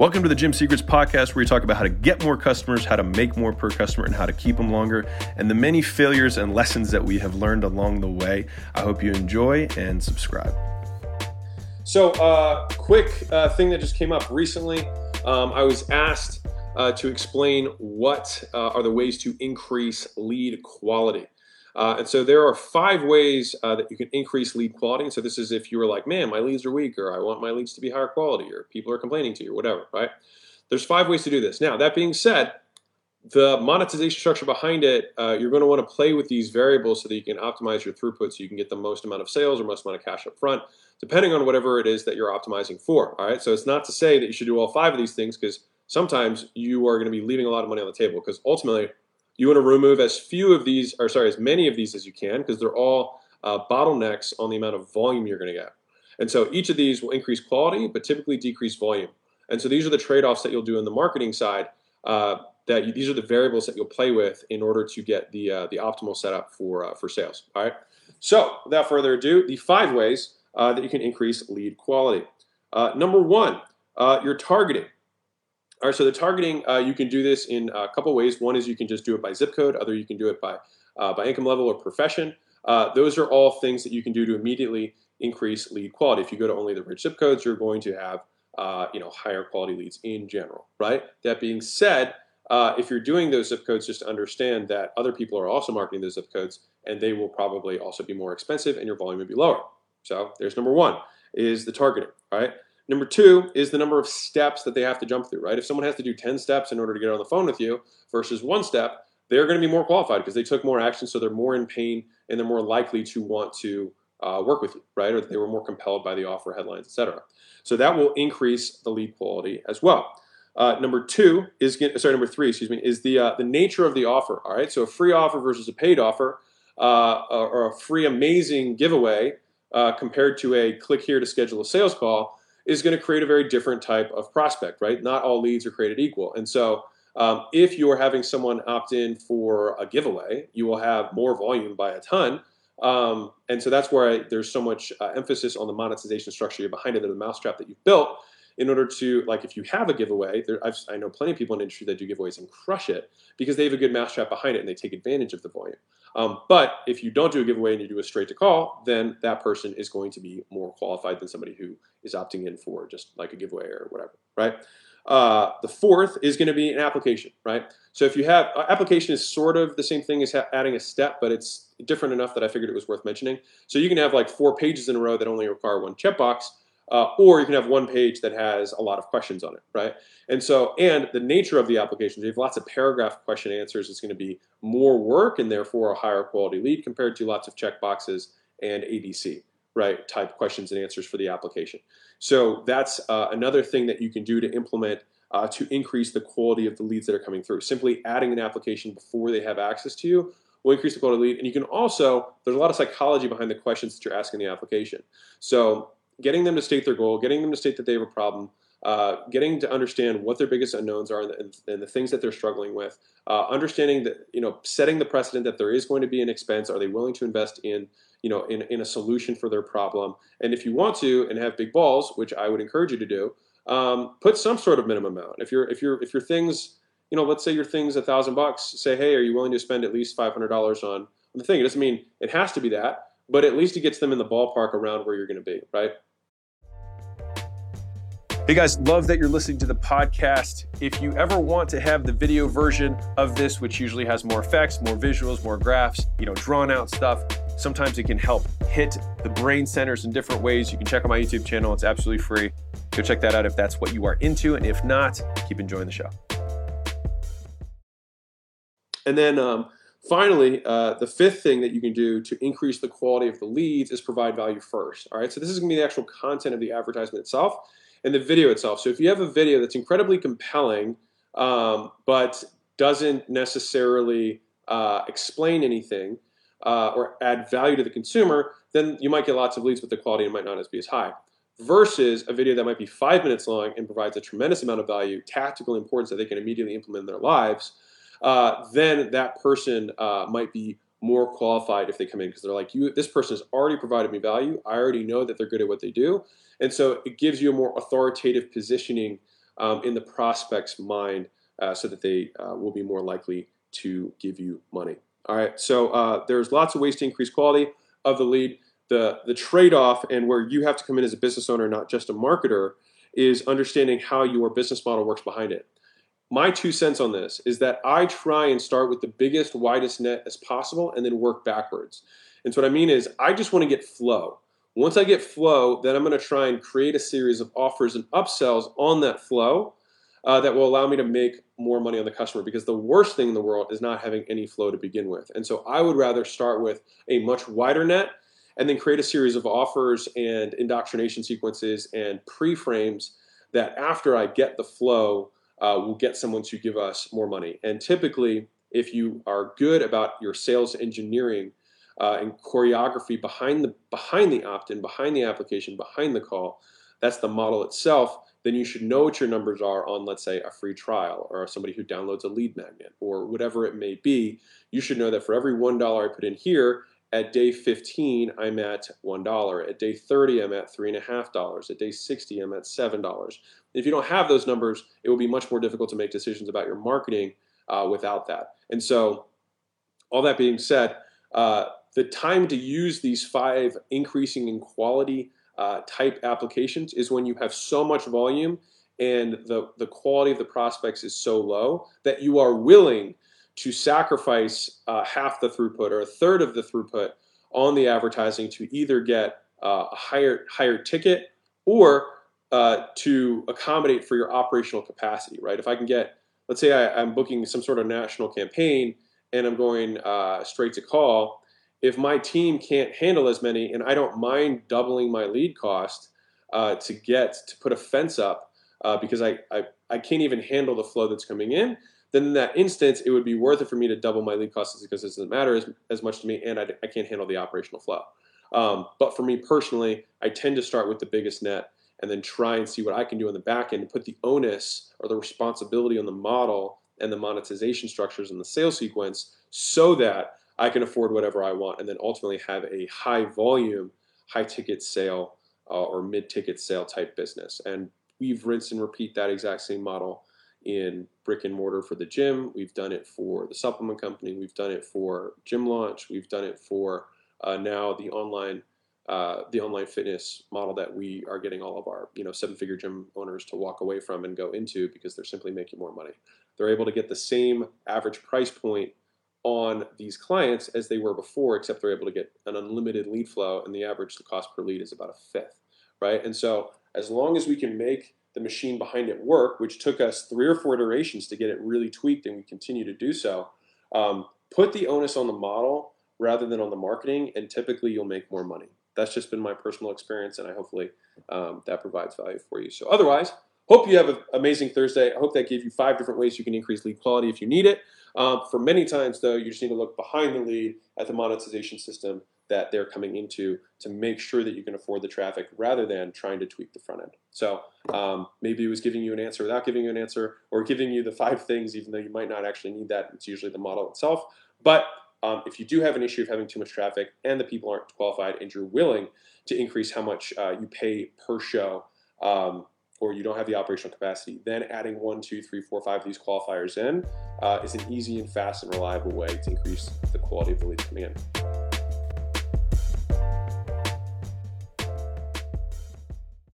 Welcome to the Gym Secrets Podcast, where we talk about how to get more customers, how to make more per customer, and how to keep them longer, and the many failures and lessons that we have learned along the way. I hope you enjoy and subscribe. So, uh, quick uh, thing that just came up recently. Um, I was asked uh, to explain what uh, are the ways to increase lead quality. Uh, and so there are five ways uh, that you can increase lead quality. And so this is if you were like, man, my leads are weak, or I want my leads to be higher quality, or people are complaining to you, or whatever, right? There's five ways to do this. Now, that being said, the monetization structure behind it, uh, you're going to want to play with these variables so that you can optimize your throughput so you can get the most amount of sales or most amount of cash up front, depending on whatever it is that you're optimizing for. All right. So it's not to say that you should do all five of these things because sometimes you are going to be leaving a lot of money on the table because ultimately you want to remove as few of these, or sorry, as many of these as you can, because they're all uh, bottlenecks on the amount of volume you're going to get. And so each of these will increase quality, but typically decrease volume. And so these are the trade-offs that you'll do in the marketing side. Uh, that you, these are the variables that you'll play with in order to get the uh, the optimal setup for uh, for sales. All right. So without further ado, the five ways uh, that you can increase lead quality. Uh, number one, your targeting. All right, so the targeting, uh, you can do this in a couple ways. One is you can just do it by zip code. Other, you can do it by, uh, by income level or profession. Uh, those are all things that you can do to immediately increase lead quality. If you go to only the rich zip codes, you're going to have uh, you know higher quality leads in general, right? That being said, uh, if you're doing those zip codes, just understand that other people are also marketing those zip codes, and they will probably also be more expensive, and your volume will be lower. So there's number one is the targeting, right? Number two is the number of steps that they have to jump through, right? If someone has to do 10 steps in order to get on the phone with you versus one step, they're going to be more qualified because they took more action, so they're more in pain and they're more likely to want to uh, work with you, right? Or they were more compelled by the offer headlines, etc. So that will increase the lead quality as well. Uh, number two is sorry, number three, excuse me, is the uh, the nature of the offer. All right, so a free offer versus a paid offer, uh, or a free amazing giveaway uh, compared to a click here to schedule a sales call is going to create a very different type of prospect, right? Not all leads are created equal. And so um, if you're having someone opt in for a giveaway, you will have more volume by a ton. Um, and so that's where I, there's so much uh, emphasis on the monetization structure behind it, the mousetrap that you've built in order to like if you have a giveaway there, i know plenty of people in industry that do giveaways and crush it because they have a good mousetrap behind it and they take advantage of the volume um, but if you don't do a giveaway and you do a straight to call then that person is going to be more qualified than somebody who is opting in for just like a giveaway or whatever right? Uh, the fourth is going to be an application right? So if you have uh, application is sort of the same thing as adding a step but it's different enough that i figured it was worth mentioning. So you can have like four pages in a row that only require one checkbox uh, or you can have one page that has a lot of questions on it, right? And so, and the nature of the application, if you have lots of paragraph question answers, it's going to be more work and therefore a higher quality lead compared to lots of checkboxes and ADC, right? Type questions and answers for the application. So that's uh, another thing that you can do to implement uh, to increase the quality of the leads that are coming through. Simply adding an application before they have access to you will increase the quality lead. And you can also, there's a lot of psychology behind the questions that you're asking the application. So getting them to state their goal, getting them to state that they have a problem, uh, getting to understand what their biggest unknowns are and the, and the things that they're struggling with, uh, understanding that you know setting the precedent that there is going to be an expense. Are they willing to invest in you know in, in a solution for their problem? And if you want to and have big balls, which I would encourage you to do, um, put some sort of minimum amount. If you're if you're if your things you know let's say your thing's a thousand bucks, say hey, are you willing to spend at least five hundred dollars on the thing? It doesn't mean it has to be that, but at least it gets them in the ballpark around where you're going to be, right? Hey guys, love that you're listening to the podcast. If you ever want to have the video version of this, which usually has more effects, more visuals, more graphs, you know, drawn out stuff, sometimes it can help hit the brain centers in different ways. You can check out my YouTube channel, it's absolutely free. Go check that out if that's what you are into. And if not, keep enjoying the show. And then um, finally, uh, the fifth thing that you can do to increase the quality of the leads is provide value first. All right, so this is gonna be the actual content of the advertisement itself and the video itself. So if you have a video that's incredibly compelling, um, but doesn't necessarily uh, explain anything uh, or add value to the consumer, then you might get lots of leads, but the quality might not be as high. Versus a video that might be five minutes long and provides a tremendous amount of value, tactical importance that they can immediately implement in their lives, uh, then that person uh, might be more qualified if they come in because they're like, you, this person has already provided me value. I already know that they're good at what they do. And so it gives you a more authoritative positioning um, in the prospect's mind uh, so that they uh, will be more likely to give you money. All right, so uh, there's lots of ways to increase quality of the lead. The, the trade off, and where you have to come in as a business owner, not just a marketer, is understanding how your business model works behind it. My two cents on this is that I try and start with the biggest, widest net as possible and then work backwards. And so what I mean is, I just want to get flow. Once I get flow, then I'm going to try and create a series of offers and upsells on that flow uh, that will allow me to make more money on the customer because the worst thing in the world is not having any flow to begin with. And so I would rather start with a much wider net and then create a series of offers and indoctrination sequences and pre-frames that after I get the flow, uh, will get someone to give us more money. And typically, if you are good about your sales engineering uh, and choreography behind the behind the opt-in, behind the application, behind the call, that's the model itself. Then you should know what your numbers are on, let's say, a free trial or somebody who downloads a lead magnet or whatever it may be. You should know that for every one dollar I put in here, at day 15, I'm at $1. At day 30, I'm at $3.5. At day 60, I'm at $7. If you don't have those numbers, it will be much more difficult to make decisions about your marketing uh, without that. And so, all that being said, uh, the time to use these five increasing in quality uh, type applications is when you have so much volume and the, the quality of the prospects is so low that you are willing to sacrifice uh, half the throughput or a third of the throughput on the advertising to either get uh, a higher higher ticket or uh, to accommodate for your operational capacity, right? If I can get, let's say I, am booking some sort of national campaign and I'm going uh, straight to call, if my team can't handle as many and I don't mind doubling my lead cost uh, to get to put a fence up uh, because I, I, I can't even handle the flow that's coming in, then in that instance, it would be worth it for me to double my lead costs because it doesn't matter as, as much to me and I, I can't handle the operational flow. Um, but for me personally, I tend to start with the biggest net and then try and see what I can do on the back end and put the onus or the responsibility on the model and the monetization structures and the sales sequence so that I can afford whatever I want and then ultimately have a high volume, high ticket sale uh, or mid ticket sale type business. And we've rinsed and repeat that exact same model in brick and mortar for the gym. We've done it for the supplement company. We've done it for gym launch. We've done it for uh, now the online uh, the online fitness model that we are getting all of our you know seven figure gym owners to walk away from and go into because they're simply making more money. They're able to get the same average price point on these clients as they were before, except they're able to get an unlimited lead flow, and the average the cost per lead is about a fifth, right? And so as long as we can make the machine behind it work, which took us three or four iterations to get it really tweaked, and we continue to do so. Um, put the onus on the model rather than on the marketing, and typically you'll make more money. That's just been my personal experience, and I hopefully um, that provides value for you. So, otherwise, hope you have an amazing Thursday. I hope that gave you five different ways you can increase lead quality if you need it. Um, for many times, though, you just need to look behind the lead at the monetization system that they're coming into to make sure that you can afford the traffic rather than trying to tweak the front end. So um, maybe it was giving you an answer without giving you an answer or giving you the five things, even though you might not actually need that. It's usually the model itself. But um, if you do have an issue of having too much traffic and the people aren't qualified and you're willing to increase how much uh, you pay per show, um, or you don't have the operational capacity, then adding one, two, three, four, five of these qualifiers in uh, is an easy and fast and reliable way to increase the quality of the leads coming in.